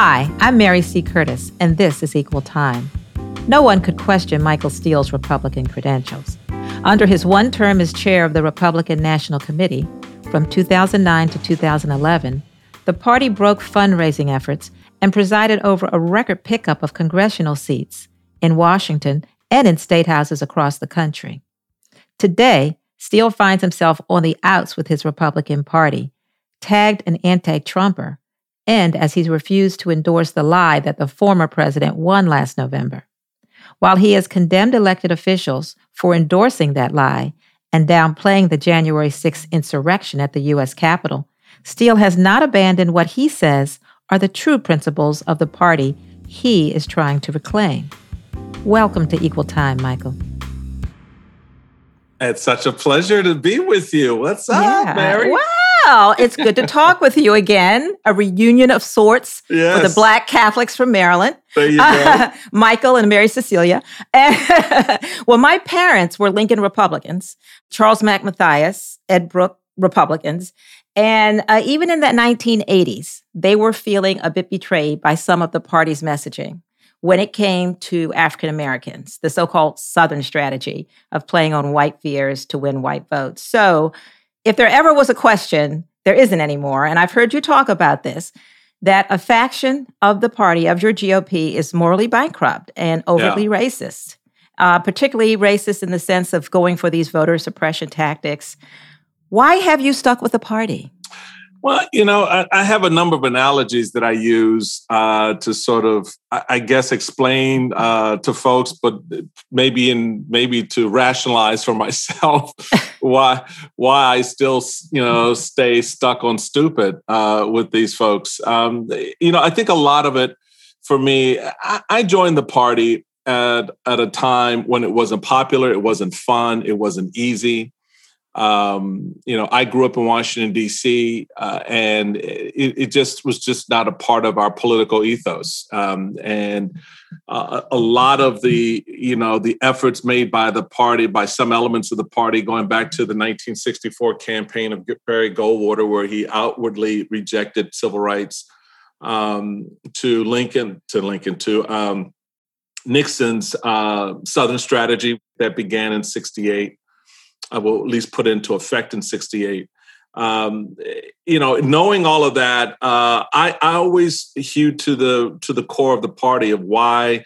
Hi, I'm Mary C. Curtis, and this is Equal Time. No one could question Michael Steele's Republican credentials. Under his one term as chair of the Republican National Committee, from 2009 to 2011, the party broke fundraising efforts and presided over a record pickup of congressional seats in Washington and in state houses across the country. Today, Steele finds himself on the outs with his Republican Party, tagged an anti Trumper, and as he's refused to endorse the lie that the former president won last November. While he has condemned elected officials for endorsing that lie and downplaying the January 6th insurrection at the U.S. Capitol, Steele has not abandoned what he says are the true principles of the party he is trying to reclaim. Welcome to Equal Time, Michael. It's such a pleasure to be with you. What's up, yeah. Mary? Wow. Well, it's good to talk with you again. A reunion of sorts yes. for the Black Catholics from Maryland. There you go. Michael and Mary Cecilia. well, my parents were Lincoln Republicans, Charles Mac Mathias, Ed Brooke Republicans. And uh, even in the 1980s, they were feeling a bit betrayed by some of the party's messaging when it came to African Americans, the so called Southern strategy of playing on white fears to win white votes. So, if there ever was a question, there isn't anymore. And I've heard you talk about this that a faction of the party of your GOP is morally bankrupt and overtly yeah. racist, uh, particularly racist in the sense of going for these voter suppression tactics. Why have you stuck with the party? Well, you know, I, I, have a number of analogies that I use uh, to sort of, I, guess, explain uh, to folks, but maybe in maybe to rationalize for myself why why I still, you know, stay stuck on stupid uh, with these folks. Um, you know, I think a lot of it for me, I, I joined the party at at a time when it wasn't popular, it wasn't fun, it wasn't easy. Um, you know, I grew up in Washington D.C., uh, and it, it, just was just not a part of our political ethos. Um, and uh, a lot of the, you know, the efforts made by the party, by some elements of the party, going back to the 1964 campaign of Barry Goldwater, where he outwardly rejected civil rights, um, to Lincoln, to Lincoln, to um, Nixon's uh, Southern strategy that began in '68 uh, will at least put into effect in 68 um, you know knowing all of that uh, I, I always hewed to the to the core of the party of why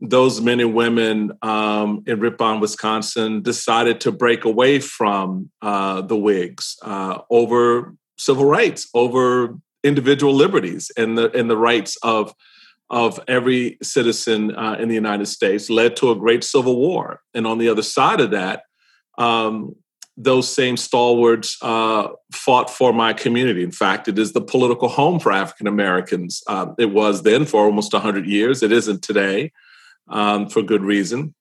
those men and women um, in ripon wisconsin decided to break away from uh, the whigs uh, over civil rights over individual liberties and the and the rights of of every citizen uh, in the united states led to a great civil war. And on the other side of that um, those same stalwarts uh, fought for my community. In fact, it is the political home for African Americans. Um, it was then for almost 100 years. It isn't today um, for good reason.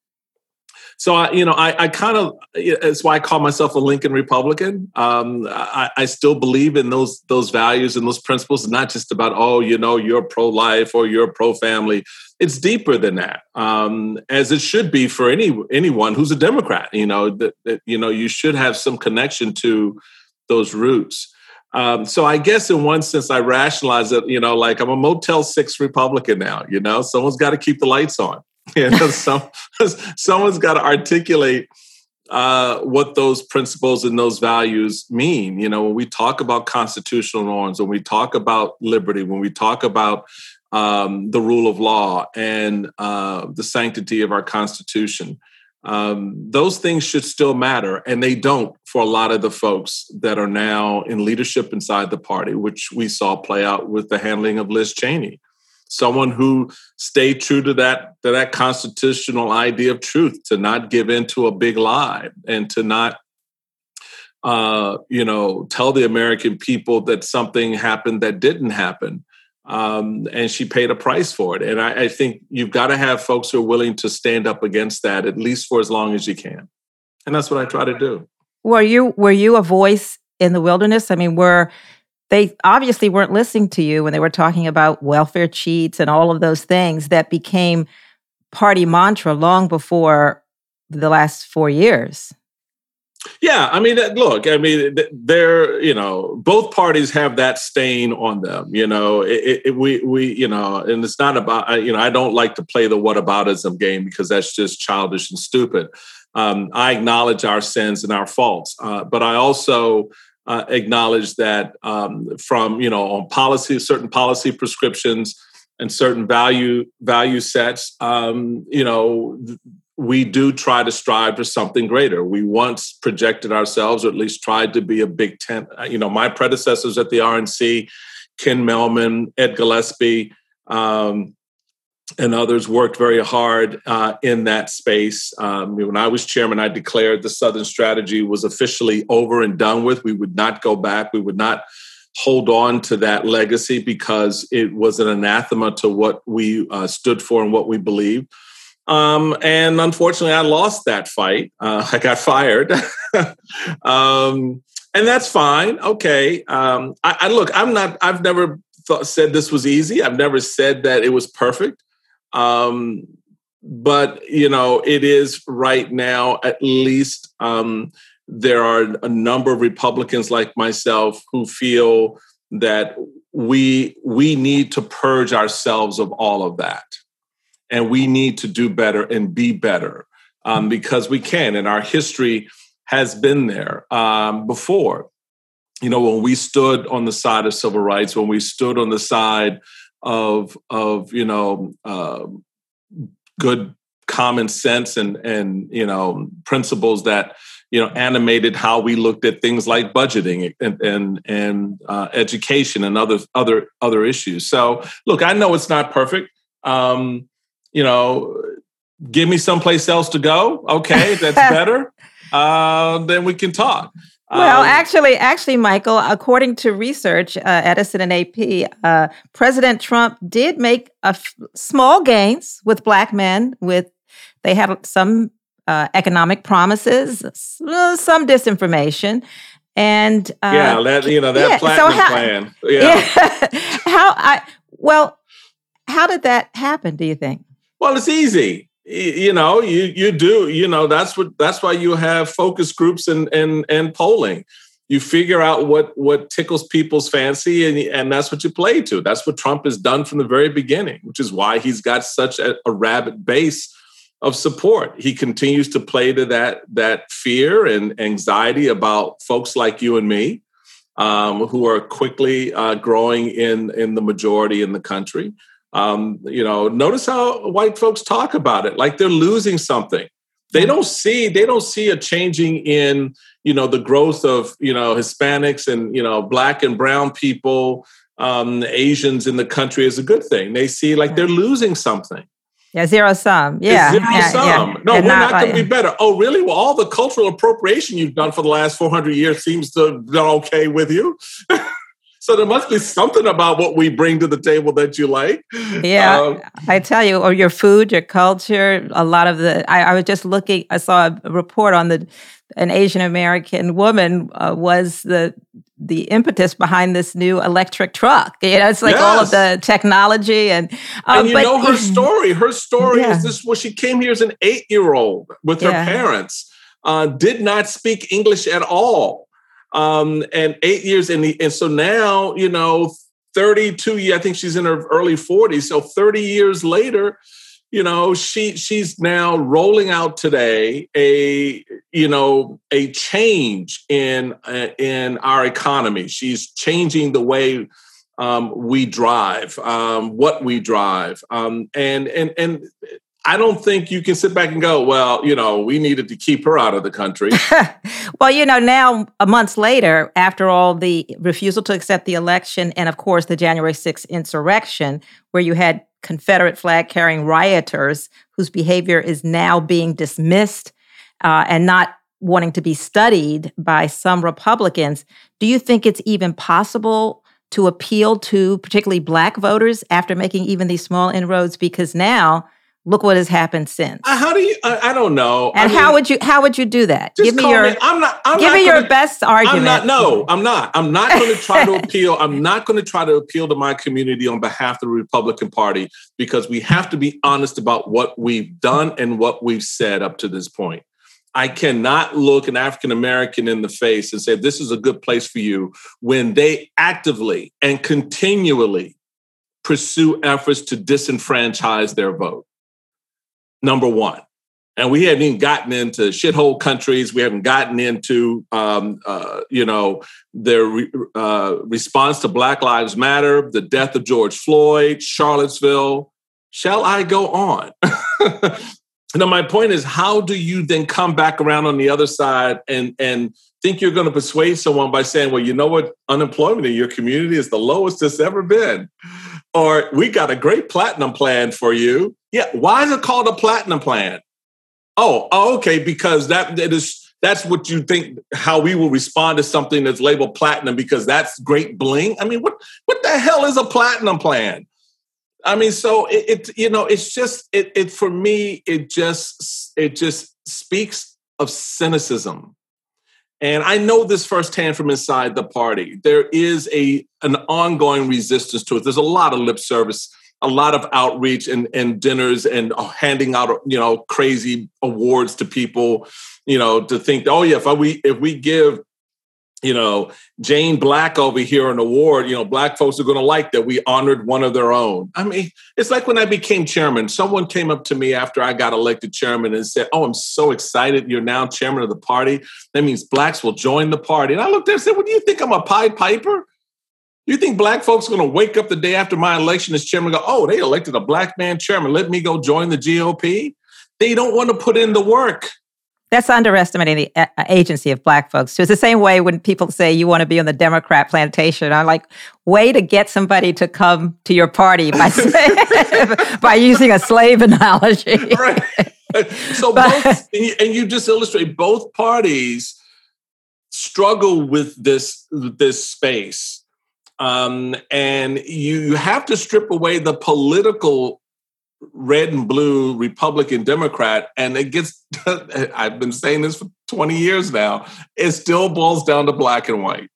So I, you know, I, I kind of it's why I call myself a Lincoln Republican. Um, I, I, still believe in those those values and those principles, not just about oh, you know, you're pro life or you're pro family. It's deeper than that, um, as it should be for any anyone who's a Democrat. You know that, that you know you should have some connection to those roots. Um, so I guess in one sense I rationalize it. You know, like I'm a Motel Six Republican now. You know, someone's got to keep the lights on. You know, some, someone's got to articulate uh, what those principles and those values mean. You know, when we talk about constitutional norms, when we talk about liberty, when we talk about um, the rule of law and uh, the sanctity of our Constitution, um, those things should still matter, and they don't for a lot of the folks that are now in leadership inside the party, which we saw play out with the handling of Liz Cheney someone who stayed true to that to that constitutional idea of truth to not give in to a big lie and to not uh, you know tell the american people that something happened that didn't happen. Um, and she paid a price for it. And I, I think you've got to have folks who are willing to stand up against that at least for as long as you can. And that's what i try to do. Were you were you a voice in the wilderness? I mean were they obviously weren't listening to you when they were talking about welfare cheats and all of those things that became party mantra long before the last four years. Yeah, I mean, look, I mean, they're you know, both parties have that stain on them. You know, it, it, we we you know, and it's not about you know, I don't like to play the whataboutism game because that's just childish and stupid. Um, I acknowledge our sins and our faults, uh, but I also uh, acknowledge that um, from you know on policy, certain policy prescriptions and certain value value sets, um, you know, we do try to strive for something greater. We once projected ourselves, or at least tried to be a big tent. Uh, you know, my predecessors at the RNC, Ken Mehlman, Ed Gillespie, um, and others worked very hard uh, in that space. Um, when I was chairman, I declared the Southern strategy was officially over and done with. We would not go back. We would not hold on to that legacy because it was an anathema to what we uh, stood for and what we believed. Um, and unfortunately, I lost that fight. Uh, I got fired. um, and that's fine. Okay. Um, I, I, look, I'm not, I've never thought, said this was easy. I've never said that it was perfect. Um, but, you know, it is right now, at least, um, there are a number of Republicans like myself who feel that we we need to purge ourselves of all of that and we need to do better and be better um, because we can. And our history has been there um, before. You know, when we stood on the side of civil rights, when we stood on the side of of you know uh, good common sense and and you know principles that you know animated how we looked at things like budgeting and and, and uh, education and other other other issues. So look, I know it's not perfect. Um, you know, give me someplace else to go. Okay, that's better. Uh, then we can talk. Well, um, actually, actually, Michael, according to research, uh, Edison and AP, uh, President Trump did make a f- small gains with black men. With they had some uh, economic promises, some disinformation, and uh, yeah, that you know that yeah, platinum so how, plan. Yeah. yeah. how I well, how did that happen? Do you think? Well, it's easy. You know, you you do. You know, that's what that's why you have focus groups and and and polling. You figure out what what tickles people's fancy, and and that's what you play to. That's what Trump has done from the very beginning, which is why he's got such a, a rabid base of support. He continues to play to that that fear and anxiety about folks like you and me, um, who are quickly uh, growing in in the majority in the country. Um, you know, notice how white folks talk about it like they're losing something. They don't see they don't see a changing in you know the growth of you know Hispanics and you know black and brown people, um, Asians in the country is a good thing. They see like they're losing something. Yeah, zero sum. Yeah. It's zero yeah, sum. Yeah. No, and we're not, not going to be better. Oh, really? Well, all the cultural appropriation you've done for the last 400 years seems to have done okay with you. So there must be something about what we bring to the table that you like. Yeah, um, I tell you, or your food, your culture. A lot of the. I, I was just looking. I saw a report on the an Asian American woman uh, was the the impetus behind this new electric truck. You know, it's like yes. all of the technology and. Um, and you but, know her story. Her story yeah. is this: well, she came here as an eight year old with her yeah. parents. Uh, did not speak English at all um, and eight years. And, the, and so now, you know, 32 I think she's in her early 40s. So 30 years later, you know, she she's now rolling out today a you know a change in uh, in our economy. She's changing the way um, we drive, um, what we drive, um, and and and I don't think you can sit back and go, well, you know, we needed to keep her out of the country. well, you know, now, a month later, after all the refusal to accept the election and, of course, the January 6th insurrection, where you had Confederate flag carrying rioters whose behavior is now being dismissed uh, and not wanting to be studied by some Republicans, do you think it's even possible to appeal to particularly Black voters after making even these small inroads? Because now, Look what has happened since. Uh, how do you? I, I don't know. And I mean, how would you? How would you do that? Give me your. Me, I'm not. I'm give not me gonna, your best argument. I'm not. No, I'm not. I'm not going to try to appeal. I'm not going to try to appeal to my community on behalf of the Republican Party because we have to be honest about what we've done and what we've said up to this point. I cannot look an African American in the face and say, this is a good place for you when they actively and continually pursue efforts to disenfranchise their vote. Number one. And we haven't even gotten into shithole countries. We haven't gotten into, um, uh, you know, their re- uh, response to Black Lives Matter, the death of George Floyd, Charlottesville. Shall I go on? now, my point is, how do you then come back around on the other side and and think you're going to persuade someone by saying, well, you know what, unemployment in your community is the lowest it's ever been, or we got a great platinum plan for you. Yeah, why is it called a platinum plan? Oh, oh okay, because that it is that's what you think how we will respond to something that's labeled platinum because that's great bling. I mean, what what the hell is a platinum plan? I mean, so it, it you know, it's just it it for me, it just it just speaks of cynicism. And I know this firsthand from inside the party. There is a an ongoing resistance to it. There's a lot of lip service a lot of outreach and, and dinners and uh, handing out you know crazy awards to people you know to think oh yeah if we if we give you know jane black over here an award you know black folks are going to like that we honored one of their own i mean it's like when i became chairman someone came up to me after i got elected chairman and said oh i'm so excited you're now chairman of the party that means blacks will join the party and i looked at and said what do you think i'm a pied piper you think black folks are going to wake up the day after my election as chairman go, oh, they elected a black man chairman. Let me go join the GOP? They don't want to put in the work. That's underestimating the uh, uh, agency of black folks. So it's the same way when people say you want to be on the Democrat plantation. I'm like, way to get somebody to come to your party by, by using a slave analogy. right. So but, both, and you just illustrate both parties struggle with this this space um, and you, you have to strip away the political red and blue Republican Democrat, and it gets, I've been saying this for 20 years now, it still boils down to black and white.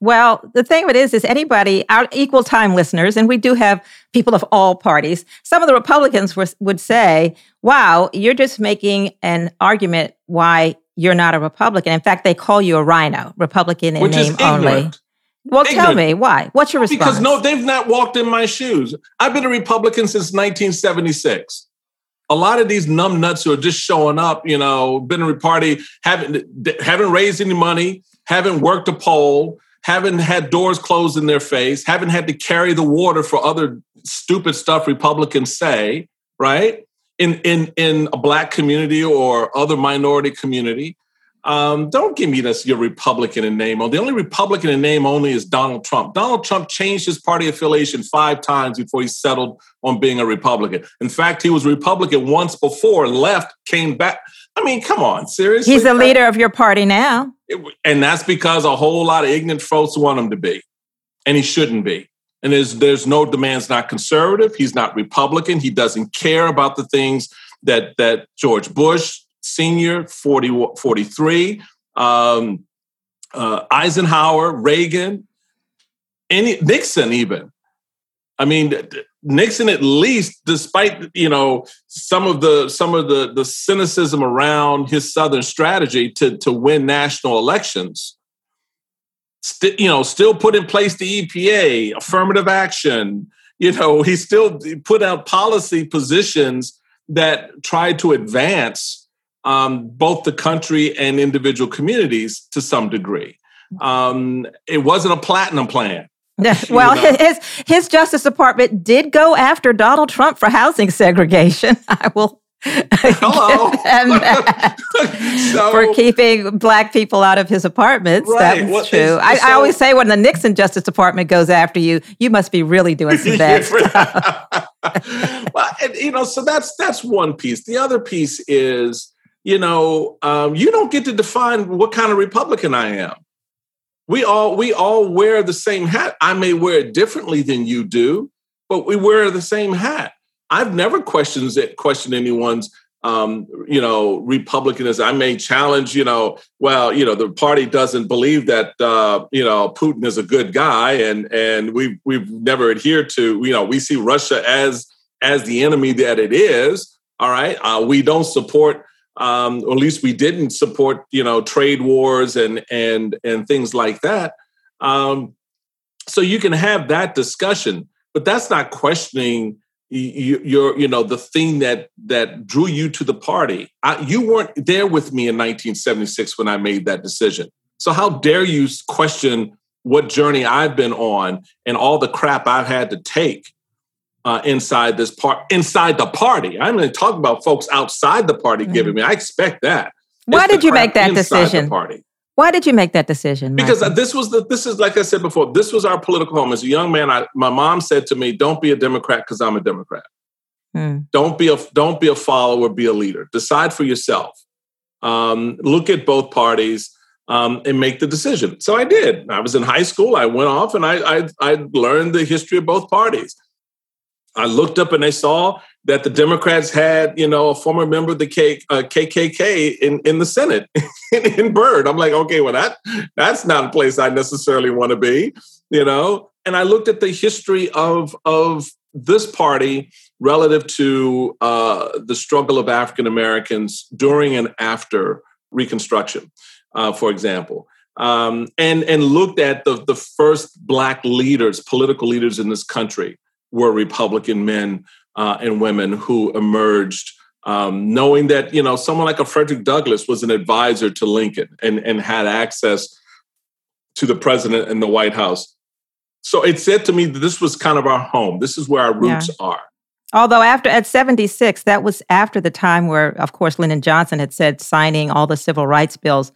Well, the thing of it is, is anybody, our equal time listeners, and we do have people of all parties, some of the Republicans were, would say, wow, you're just making an argument why you're not a Republican. In fact, they call you a RINO Republican in Which name only. Well, ignorant. tell me why. What's your response? Because no, they've not walked in my shoes. I've been a Republican since 1976. A lot of these numb nuts who are just showing up, you know, been in a party, haven't haven't raised any money, haven't worked a poll, haven't had doors closed in their face, haven't had to carry the water for other stupid stuff Republicans say, right? In in in a black community or other minority community. Um, don't give me this, your Republican in name. The only Republican in name only is Donald Trump. Donald Trump changed his party affiliation five times before he settled on being a Republican. In fact, he was Republican once before, left, came back. I mean, come on, seriously. He's the leader of your party now. And that's because a whole lot of ignorant folks want him to be. And he shouldn't be. And there's there's no demands not conservative. He's not Republican. He doesn't care about the things that that George Bush, Senior, 40, 43, um, uh, Eisenhower, Reagan, any Nixon even. I mean, Nixon at least, despite you know some of the some of the the cynicism around his Southern strategy to to win national elections, st- you know, still put in place the EPA, affirmative action. You know, he still put out policy positions that tried to advance um, both the country and individual communities to some degree. Um, it wasn't a platinum plan. well, know? his his Justice Department did go after Donald Trump for housing segregation. I will. Hello. so, for keeping black people out of his apartments. Right. That's well, true. I, so, I, always say when the Nixon Justice Department goes after you, you must be really doing some bad stuff. well, and, you know, so that's that's one piece. The other piece is you know, um, you don't get to define what kind of Republican I am. We all we all wear the same hat. I may wear it differently than you do, but we wear the same hat. I've never questioned it, questioned anyone's um, you know, Republicanism. I may challenge, you know, well, you know, the party doesn't believe that, uh, you know, Putin is a good guy, and and we've we've never adhered to, you know, we see Russia as as the enemy that it is. All right, uh, we don't support um, or at least we didn't support, you know, trade wars and and and things like that. Um, so you can have that discussion, but that's not questioning your, you know, the thing that that drew you to the party. I, you weren't there with me in 1976 when I made that decision. So how dare you question what journey I've been on and all the crap I've had to take uh, inside this part, inside the party. I'm going to talk about folks outside the party mm-hmm. giving me. I expect that. Why it's did you make that decision? party. Why did you make that decision? Because this was the this is like I said before. This was our political home. As a young man, I, my mom said to me, "Don't be a Democrat because I'm a Democrat. Mm. Don't be a don't be a follower. Be a leader. Decide for yourself. Um, look at both parties." Um, and make the decision. So I did. I was in high school. I went off and I, I, I learned the history of both parties. I looked up and I saw that the Democrats had, you know, a former member of the K, uh, KKK in, in the Senate in, in Byrd. I'm like, okay, well, that that's not a place I necessarily want to be, you know. And I looked at the history of of this party relative to uh, the struggle of African Americans during and after Reconstruction, uh, for example. Um, and and looked at the the first black leaders, political leaders in this country, were Republican men uh, and women who emerged, um, knowing that you know someone like a Frederick Douglass was an advisor to Lincoln and and had access to the president and the White House. So it said to me that this was kind of our home. This is where our roots yeah. are. Although after at 76, that was after the time where, of course, Lyndon Johnson had said signing all the civil rights bills,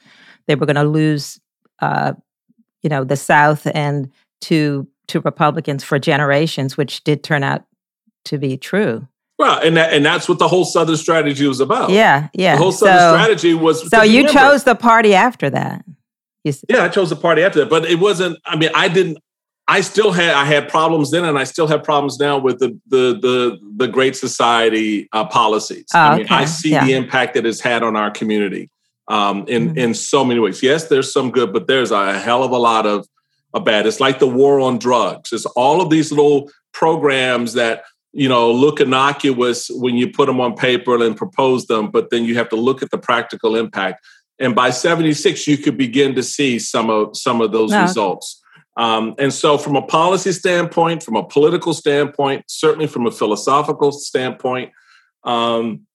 they were going to lose, uh, you know, the South and to to Republicans for generations, which did turn out to be true. Well, and that, and that's what the whole Southern strategy was about. Yeah, yeah. The whole Southern so, strategy was. So you remember, chose the party after that. Yeah, I chose the party after that, but it wasn't. I mean, I didn't. I still had I had problems then, and I still have problems now with the the the the Great Society uh, policies. Oh, I mean, okay. I see yeah. the impact that it's had on our community um, in mm-hmm. in so many ways. Yes, there's some good, but there's a hell of a lot of a bad. It's like the war on drugs. It's all of these little programs that you know look innocuous when you put them on paper and propose them, but then you have to look at the practical impact. And by 76, you could begin to see some of some of those results. Um, and so, from a policy standpoint, from a political standpoint, certainly from a philosophical standpoint, um,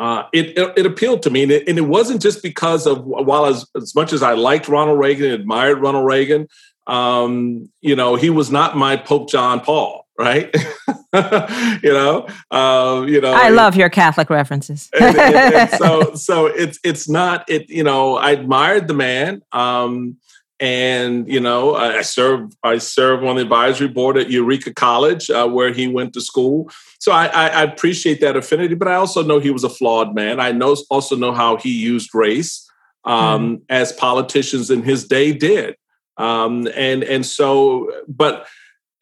uh, it, it, it appealed to me, and it, and it, wasn't just because of while as, as much as I liked Ronald Reagan and admired Ronald Reagan, um, you know, he was not my Pope John Paul, right? you know, uh, you know. I love your Catholic references. and, and, and so, so it's it's not it. You know, I admired the man. Um, and you know I serve I serve on the advisory board at Eureka College uh, where he went to school. So I, I, I, appreciate that affinity, but I also know he was a flawed man. I know also know how he used race um, mm. as politicians in his day did, um, and and so but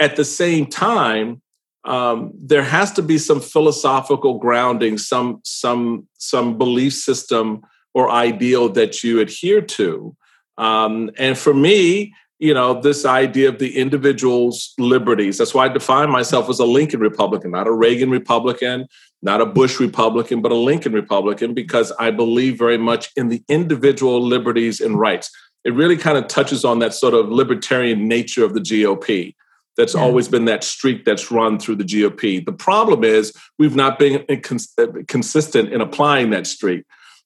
at the same time. Um, there has to be some philosophical grounding, some some some belief system or ideal that you adhere to. Um, and for me, you know, this idea of the individual's liberties. That's why I define myself as a Lincoln Republican, not a Reagan Republican, not a Bush Republican, but a Lincoln Republican, because I believe very much in the individual liberties and rights. It really kind of touches on that sort of libertarian nature of the GOP. That's yeah. always been that streak that's run through the GOP. The problem is we've not been consistent in applying that streak.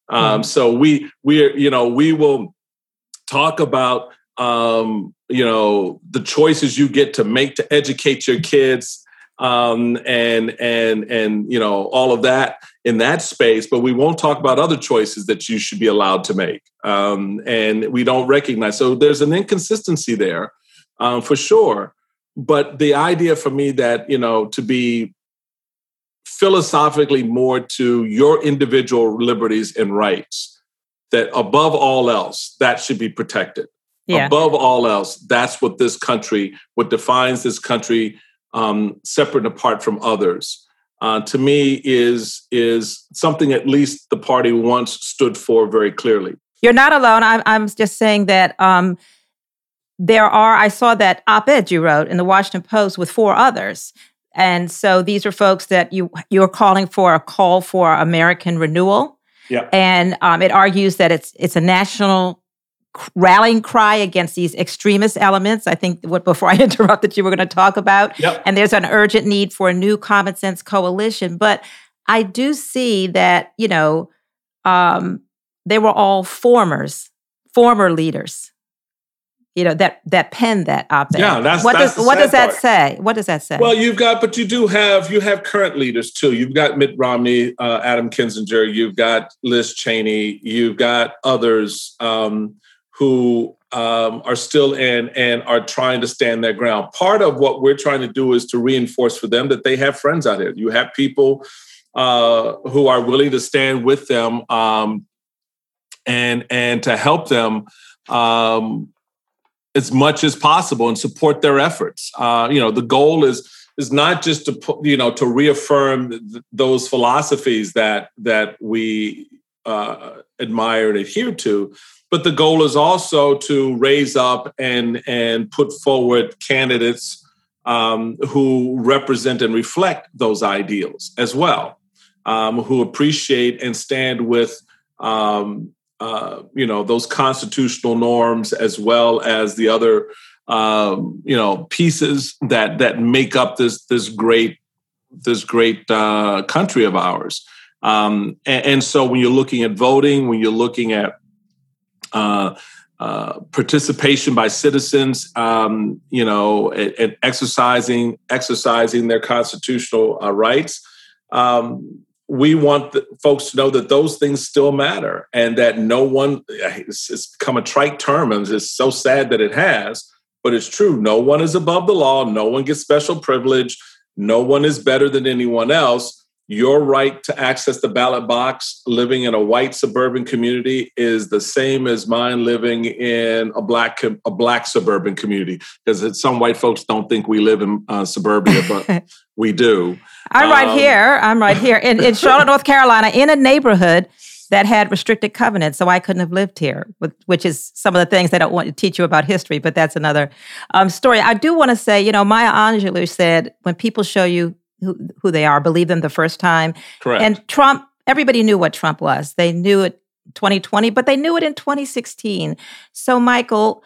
Um, mm So we we you know we will talk about um, you know the choices you get to make to educate your kids um, and and and you know all of that in that space but we won't talk about other choices that you should be allowed to make um, and we don't recognize. So there's an inconsistency there um, for sure but the idea for me that you know to be philosophically more to your individual liberties and rights that above all else, that should be protected. Yeah. Above all else, that's what this country, what defines this country um, separate and apart from others. Uh, to me, is is something at least the party once stood for very clearly. You're not alone. I'm, I'm just saying that um, there are. I saw that op-ed you wrote in the Washington Post with four others, and so these are folks that you you're calling for a call for American renewal Yeah. And um, it argues that it's it's a national rallying cry against these extremist elements. I think what before I interrupted you, we're going to talk about. Yep. And there's an urgent need for a new common sense coalition. But I do see that you know um, they were all formers, former leaders. You know that that penned that op-ed. Yeah, that's what that's does what does that say? What does that say? Well, you've got, but you do have you have current leaders too. You've got Mitt Romney, uh, Adam Kinzinger. You've got Liz Cheney. You've got others um, who um, are still in and are trying to stand their ground. Part of what we're trying to do is to reinforce for them that they have friends out here. You have people uh, who are willing to stand with them um, and and to help them um, as much as possible and support their efforts. Uh, you know, the goal is is not just to you know to reaffirm th- those philosophies that that we uh, admire and adhere to, but the goal is also to raise up and and put forward candidates um, who represent and reflect those ideals as well, um, who appreciate and stand with um, uh, you know those constitutional norms as well as the other um, you know pieces that that make up this this great this great uh, country of ours. Um, and, and, so when you're looking at voting, when you're looking at uh, uh, participation by citizens, um, you know, and, and, exercising exercising their constitutional uh, rights, um, we want folks to know that those things still matter and that no one it's, it's become a trite term and it's so sad that it has but it's true. No one is above the law. No one gets special privilege. No one is better than anyone else your right to access the ballot box living in a white suburban community is the same as mine living in a black a black suburban community because some white folks don't think we live in uh, suburbia but we do i'm um, right here i'm right here in, in charlotte north carolina in a neighborhood that had restricted covenants, so I couldn't have lived here, which is some of the things they don't want to teach you about history, but that's another um, story. I do want to say, you know, Maya Angelou said, when people show you who, who they are, believe them the first time. Correct. And Trump, everybody knew what Trump was. They knew it 2020, but they knew it in 2016. So, Michael,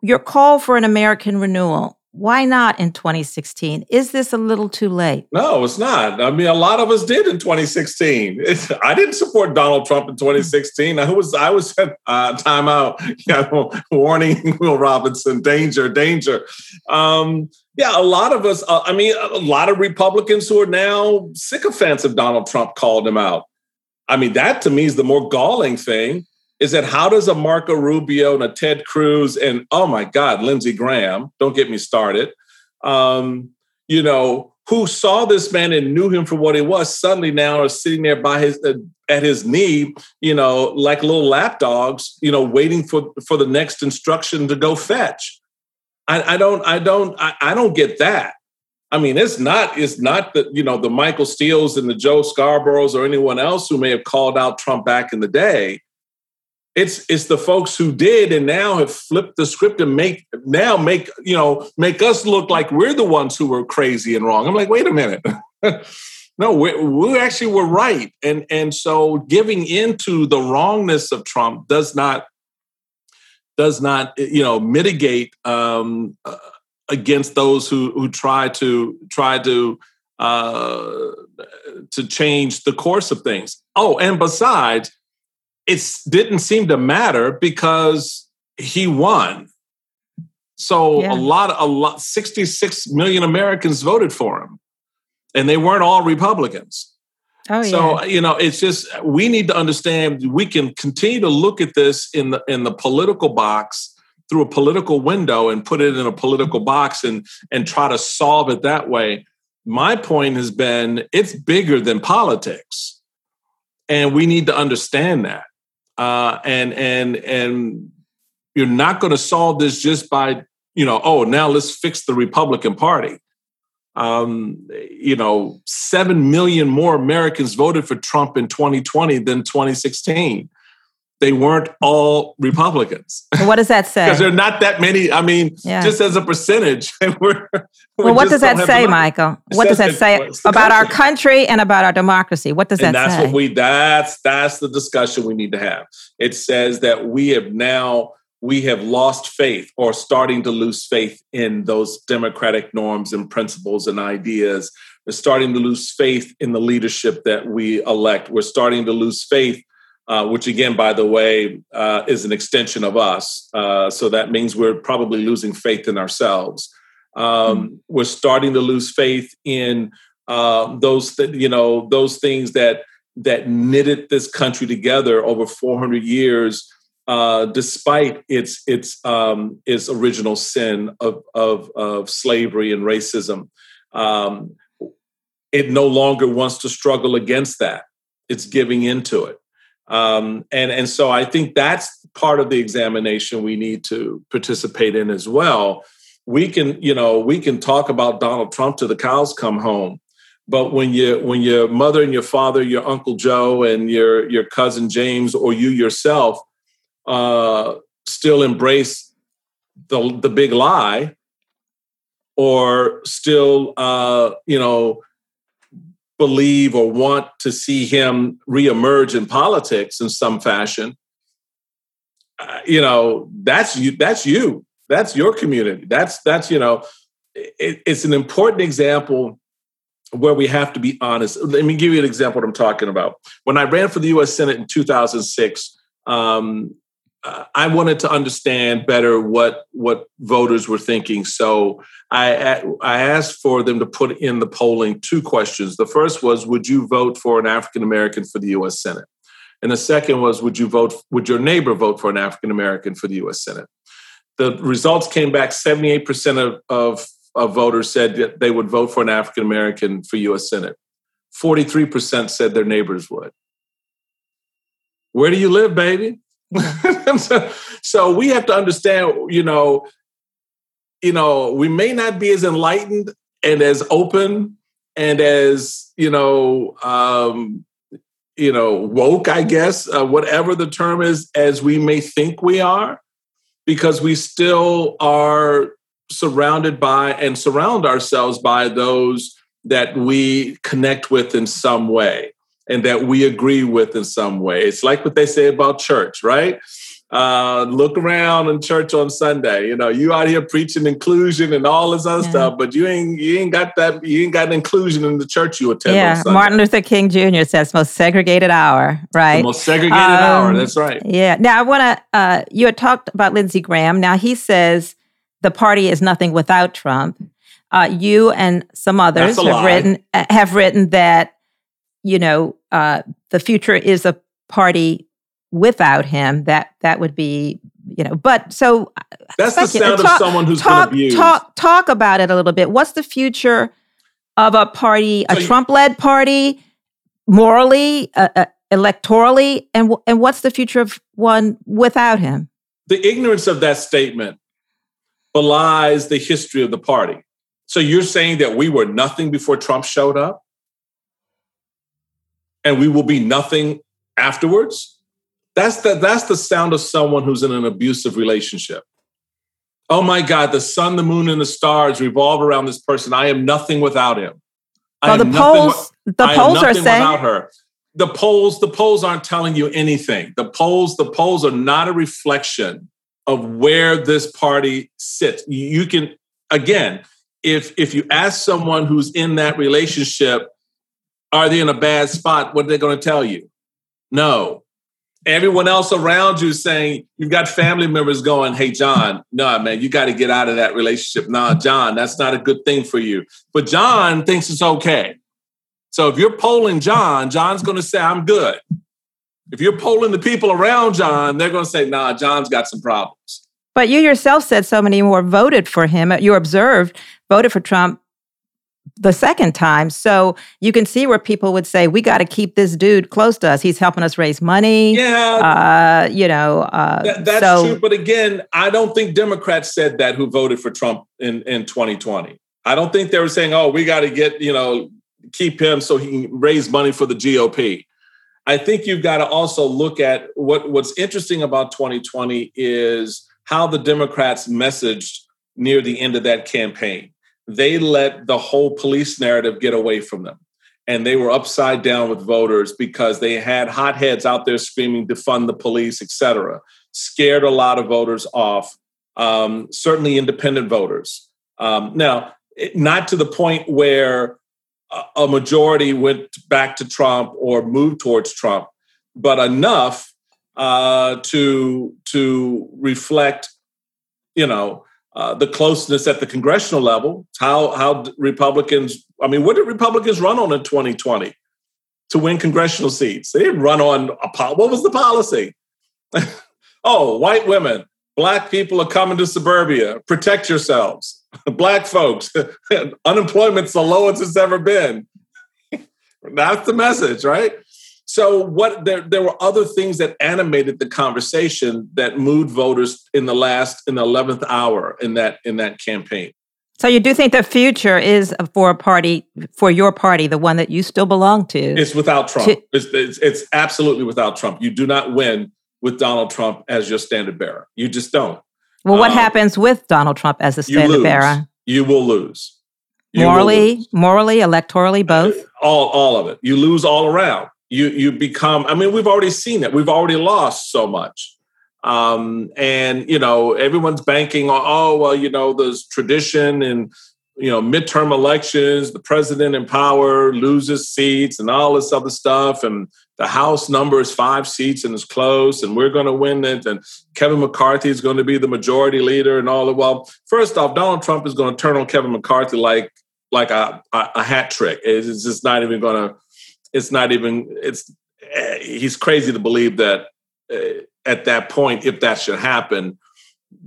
your call for an American renewal, why not in 2016? Is this a little too late? No, it's not. I mean, a lot of us did in 2016. It's, I didn't support Donald Trump in 2016. I was I was at uh, timeout, you know, warning Will Robinson, danger, danger. Um, yeah, a lot of us. Uh, I mean, a lot of Republicans who are now sycophants of Donald Trump called him out. I mean, that to me is the more galling thing is that how does a Marco Rubio and a Ted Cruz and oh my God, Lindsey Graham, don't get me started, um, you know, who saw this man and knew him for what he was, suddenly now are sitting there by his uh, at his knee, you know, like little lapdogs, you know, waiting for for the next instruction to go fetch. I, I don't, I don't, I, I don't get that. I mean, it's not, it's not the, you know, the Michael Steeles and the Joe Scarboroughs or anyone else who may have called out Trump back in the day it's it's the folks who did and now have flipped the script and make now make you know make us look like we're the ones who were crazy and wrong. I'm like wait a minute. No we, we actually were right. And and so giving into the wrongness of trump does not does not you know mitigate um, uh, against those who who try to try to uh, to change the course of things. Oh and besides it didn't seem to matter because he won. So yeah. a lot, a lot, 66 million Americans voted for him, and they weren't all Republicans. Oh, so yeah. you know, it's just we need to understand we can continue to look at this in the in the political box through a political window and put it in a political box and and try to solve it that way. My point has been it's bigger than politics, and we need to understand that uh, and and and you're not going to solve this just by you know oh now let's fix the Republican Party. Um, you know, seven million more Americans voted for Trump in 2020 than 2016. They weren't all Republicans. What does that say? Because there are not that many. I mean, yeah. just as a percentage, we're, we're well, what does that say, Michael? What does that say about our country and about our democracy? What does and that that's say? What we that's that's the discussion we need to have. It says that we have now we have lost faith or starting to lose faith in those democratic norms and principles and ideas. We're starting to lose faith in the leadership that we elect. We're starting to lose faith uh, which again, by the way, uh, is an extension of us. Uh, so that means we're probably losing faith in ourselves. Um, mm-hmm. We're starting to lose faith in uh, those, th- you know, those things that that knitted this country together over 400 years, uh, despite its its um, its original sin of, of of slavery and racism. Um, it no longer wants to struggle against that. It's giving into it. Um, and and so I think that's part of the examination we need to participate in as well. We can you know we can talk about Donald Trump till the cows come home, but when you when your mother and your father, your uncle Joe and your your cousin James, or you yourself, uh, still embrace the the big lie, or still uh, you know believe or want to see him reemerge in politics in some fashion, uh, you know, that's you. That's you. That's your community. That's that's you know, it, it's an important example where we have to be honest. Let me give you an example what I'm talking about. When I ran for the U.S. Senate in 2006, um, I wanted to understand better what what voters were thinking. So I I asked for them to put in the polling two questions. The first was, would you vote for an African American for the U.S. Senate? And the second was, would you vote? Would your neighbor vote for an African American for the U.S. Senate? The results came back. Seventy-eight percent of, of of voters said that they would vote for an African American for U.S. Senate. Forty-three percent said their neighbors would. Where do you live, baby? so, so we have to understand, you know, you know, we may not be as enlightened and as open and as you know, um, you know, woke, I guess, uh, whatever the term is, as we may think we are, because we still are surrounded by and surround ourselves by those that we connect with in some way and that we agree with in some way. It's like what they say about church, right? Uh, look around in church on Sunday. You know, you out here preaching inclusion and all this other yeah. stuff, but you ain't you ain't got that you ain't got inclusion in the church you attend. Yeah, Martin Luther King Jr. says most segregated hour, right? The most segregated um, hour. That's right. Yeah. Now I want to. Uh, you had talked about Lindsey Graham. Now he says the party is nothing without Trump. Uh, you and some others have lie. written have written that you know, uh, the future is a party without him. That that would be, you know. But so uh, that's the sound talk, of someone who's talk, been abused. Talk talk about it a little bit. What's the future of a party, a so Trump-led party, morally, uh, uh, electorally, and and what's the future of one without him? The ignorance of that statement belies the history of the party. So you're saying that we were nothing before Trump showed up? And we will be nothing afterwards. That's the, that's the sound of someone who's in an abusive relationship. Oh my God, the sun, the moon, and the stars revolve around this person. I am nothing without him. Well, the polls, the polls are saying without her. The polls, the polls aren't telling you anything. The polls, the polls are not a reflection of where this party sits. You can, again, if if you ask someone who's in that relationship, are they in a bad spot? What are they going to tell you? No. Everyone else around you is saying, you've got family members going, hey, John, no, man, you got to get out of that relationship. Nah, John, that's not a good thing for you. But John thinks it's okay. So if you're polling John, John's going to say, I'm good. If you're polling the people around John, they're going to say, nah, John's got some problems. But you yourself said so many more voted for him. You observed voted for Trump the second time. So you can see where people would say, we got to keep this dude close to us. He's helping us raise money. Yeah. Uh, you know, uh, that, that's so, true. But again, I don't think Democrats said that who voted for Trump in, in 2020. I don't think they were saying, oh, we got to get, you know, keep him so he can raise money for the GOP. I think you've got to also look at what what's interesting about 2020 is how the Democrats messaged near the end of that campaign. They let the whole police narrative get away from them. And they were upside down with voters because they had hotheads out there screaming, defund the police, et cetera. Scared a lot of voters off, um, certainly independent voters. Um, now, not to the point where a majority went back to Trump or moved towards Trump, but enough uh, to to reflect, you know, uh, the closeness at the congressional level. How how Republicans? I mean, what did Republicans run on in 2020 to win congressional seats? They didn't run on a what was the policy? oh, white women, black people are coming to suburbia. Protect yourselves. Black folks, unemployment's the lowest it's ever been. That's the message, right? So what there there were other things that animated the conversation that moved voters in the last in the 11th hour in that in that campaign. So you do think the future is for a party for your party, the one that you still belong to? It's without Trump. To, it's, it's, it's absolutely without Trump. You do not win with Donald Trump as your standard bearer. You just don't. Well, what um, happens with Donald Trump as the standard bearer? You will lose. You morally, will lose. morally, electorally, both. All, all of it. You lose all around. You, you become. I mean, we've already seen it. We've already lost so much. Um, and you know, everyone's banking on. Oh well, you know, there's tradition and you know midterm elections. The president in power loses seats and all this other stuff, and the House number is five seats and it's close, and we're going to win it. And Kevin McCarthy is going to be the majority leader, and all the well. First off, Donald Trump is going to turn on Kevin McCarthy like like a, a, a hat trick. It's just not even going to. It's not even. It's eh, he's crazy to believe that uh, at that point, if that should happen,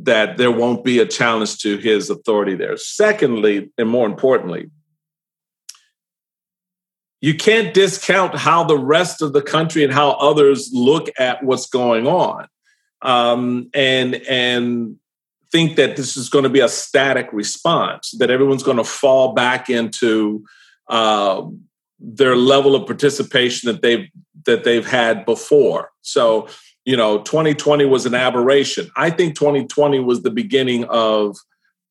that there won't be a challenge to his authority there. Secondly, and more importantly, you can't discount how the rest of the country and how others look at what's going on um, and and think that this is going to be a static response that everyone's going to fall back into uh, their level of participation that they've that they've had before. So you know 2020 was an aberration. I think 2020 was the beginning of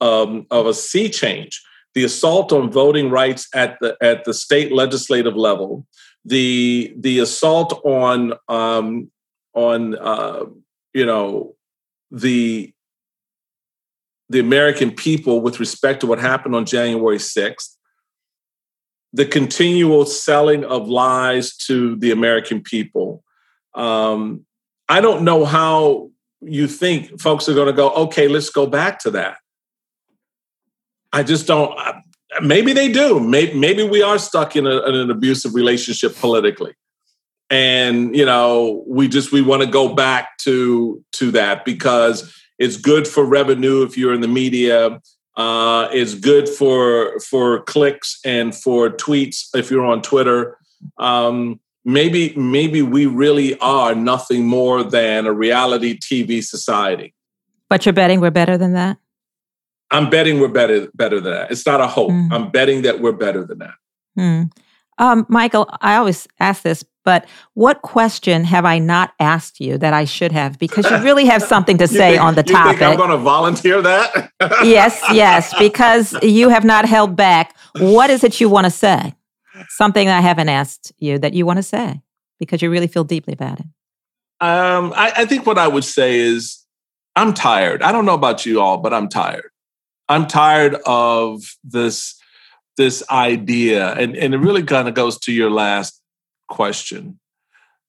um, of a sea change. The assault on voting rights at the at the state legislative level, the the assault on um, on uh, you know the the American people with respect to what happened on January 6th, the continual selling of lies to the American people. Um, I don't know how you think folks are going to go, okay, let's go back to that. I just don't. Maybe they do. Maybe, maybe we are stuck in, a, in an abusive relationship politically, and you know we just we want to go back to to that because it's good for revenue if you're in the media. Uh, it's good for for clicks and for tweets if you're on Twitter. Um, maybe maybe we really are nothing more than a reality TV society. But you're betting we're better than that. I'm betting we're better better than that. It's not a hope. Mm. I'm betting that we're better than that. Mm. Um, Michael, I always ask this, but what question have I not asked you that I should have? Because you really have something to say think, on the topic. Think I'm going to volunteer that? yes, yes, because you have not held back. What is it you want to say? Something I haven't asked you that you want to say because you really feel deeply about it. Um, I, I think what I would say is I'm tired. I don't know about you all, but I'm tired. I'm tired of this this idea, and, and it really kind of goes to your last question.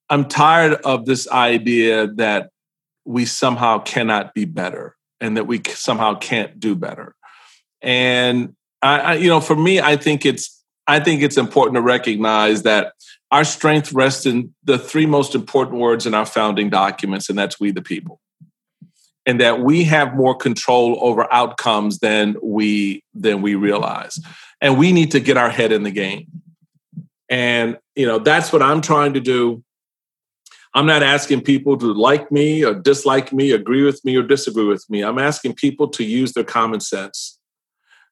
I'm tired of this idea that we somehow cannot be better and that we somehow can't do better. And I, I, you know, for me, I think it's I think it's important to recognize that our strength rests in the three most important words in our founding documents, and that's we the people and that we have more control over outcomes than we than we realize and we need to get our head in the game and you know that's what i'm trying to do. I'm not asking people to like me or dislike me agree with me or disagree with me. I'm asking people to use their common sense.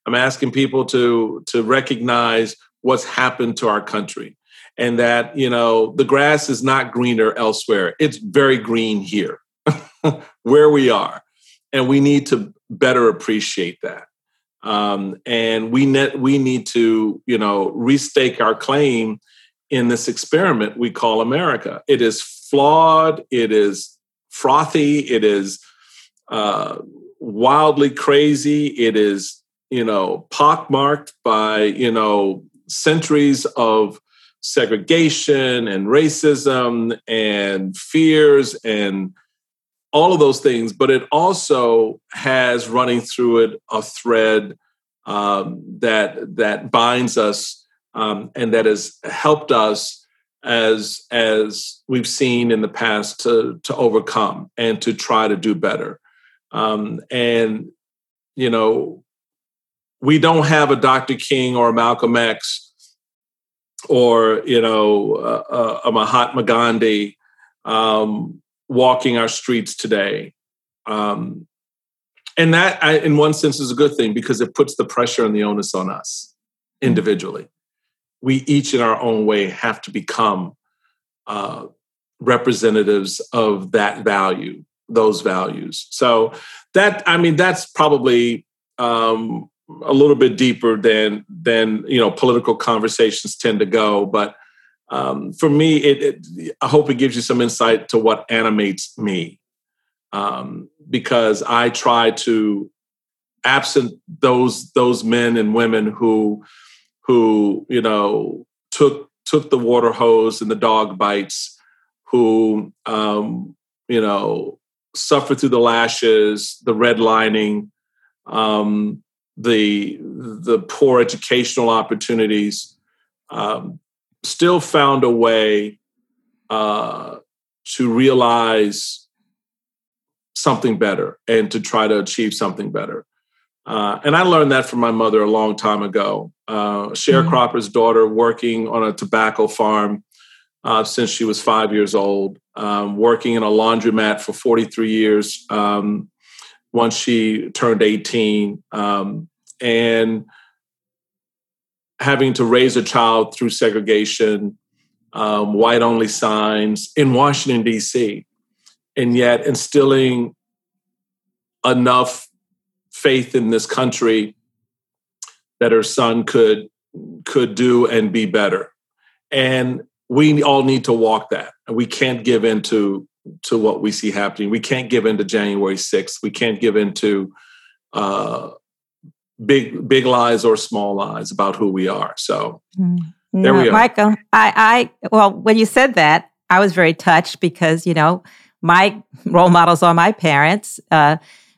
I'm asking people to to recognize what's happened to our country and that you know the grass is not greener elsewhere. It's very green here where we are. And we need to better appreciate that um, and we net we need to you know restake our claim in this experiment we call america. It is flawed it is frothy it is uh, wildly crazy it is you know pockmarked by you know centuries of segregation and racism and fears and all of those things, but it also has running through it a thread um, that that binds us um, and that has helped us as as we've seen in the past to to overcome and to try to do better. Um, and you know, we don't have a Dr. King or a Malcolm X or you know a, a Mahatma Gandhi um, walking our streets today. Um, and that, I, in one sense, is a good thing because it puts the pressure and the onus on us individually. We each, in our own way, have to become uh, representatives of that value, those values. So that, I mean, that's probably um, a little bit deeper than than you know political conversations tend to go, but um, for me, it, it, I hope it gives you some insight to what animates me, um, because I try to, absent those those men and women who who you know took took the water hose and the dog bites, who um, you know suffered through the lashes, the redlining, um, the the poor educational opportunities. Um, still found a way uh, to realize something better and to try to achieve something better. Uh, and I learned that from my mother a long time ago. Uh, sharecropper's mm-hmm. daughter, working on a tobacco farm uh, since she was five years old, um, working in a laundromat for 43 years um, once she turned 18. Um, and having to raise a child through segregation, um, white only signs in Washington, D.C., and yet instilling enough faith in this country that her son could could do and be better. And we all need to walk that. We can't give in to to what we see happening. We can't give in to january 6th we can't give in to uh, big big lies or small lies about who we are. So mm. there we are. Michael, I, I well, when you said that, I was very touched because you know my role models are my parents. Uh,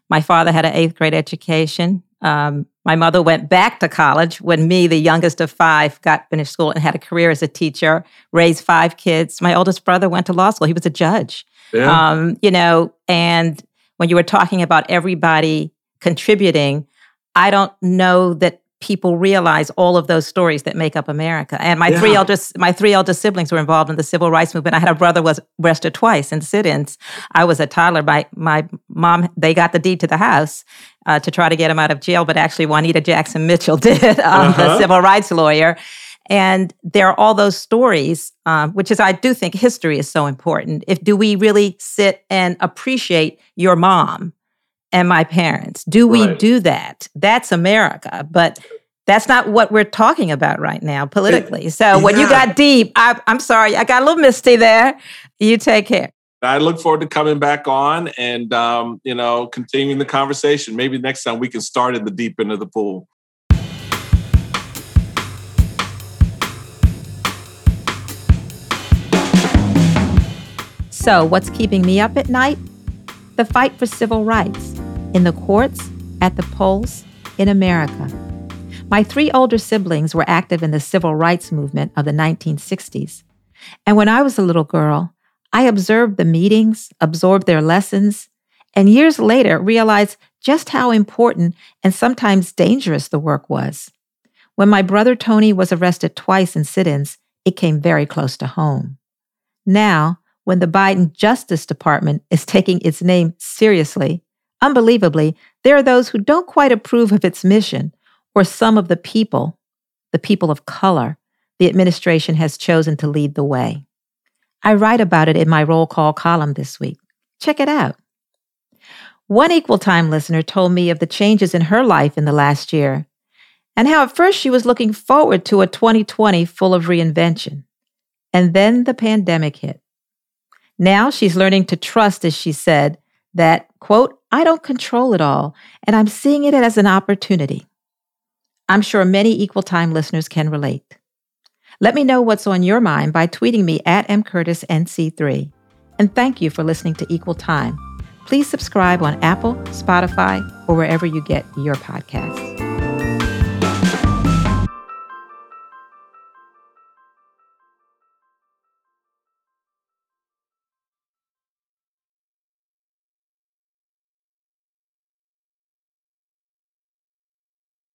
my father had an eighth grade education. Um, my mother went back to college when me, the youngest of five, got finished school and had a career as a teacher, raised five kids. My oldest brother went to law school. He was a judge. Yeah. Um, you know, and when you were talking about everybody contributing, I don't know that people realize all of those stories that make up America. And my yeah. three eldest my three eldest siblings were involved in the civil rights movement. I had a brother was arrested twice in sit-ins. I was a toddler. My my mom they got the deed to the house uh, to try to get him out of jail, but actually Juanita Jackson Mitchell did, um, uh-huh. the civil rights lawyer. And there are all those stories, um, which is I do think history is so important. If do we really sit and appreciate your mom? And my parents. Do we right. do that? That's America. But that's not what we're talking about right now politically. So yeah. when you got deep, I, I'm sorry, I got a little misty there. You take care. I look forward to coming back on and um, you know continuing the conversation. Maybe next time we can start in the deep end of the pool. So, what's keeping me up at night? The fight for civil rights in the courts, at the polls, in America. My three older siblings were active in the civil rights movement of the 1960s. And when I was a little girl, I observed the meetings, absorbed their lessons, and years later realized just how important and sometimes dangerous the work was. When my brother Tony was arrested twice in sit ins, it came very close to home. Now, when the Biden Justice Department is taking its name seriously, Unbelievably, there are those who don't quite approve of its mission or some of the people, the people of color, the administration has chosen to lead the way. I write about it in my roll call column this week. Check it out. One equal time listener told me of the changes in her life in the last year and how at first she was looking forward to a 2020 full of reinvention. And then the pandemic hit. Now she's learning to trust, as she said, that, quote, I don't control it all, and I'm seeing it as an opportunity. I'm sure many equal time listeners can relate. Let me know what's on your mind by tweeting me at mcurtisnc3. And thank you for listening to Equal Time. Please subscribe on Apple, Spotify, or wherever you get your podcasts.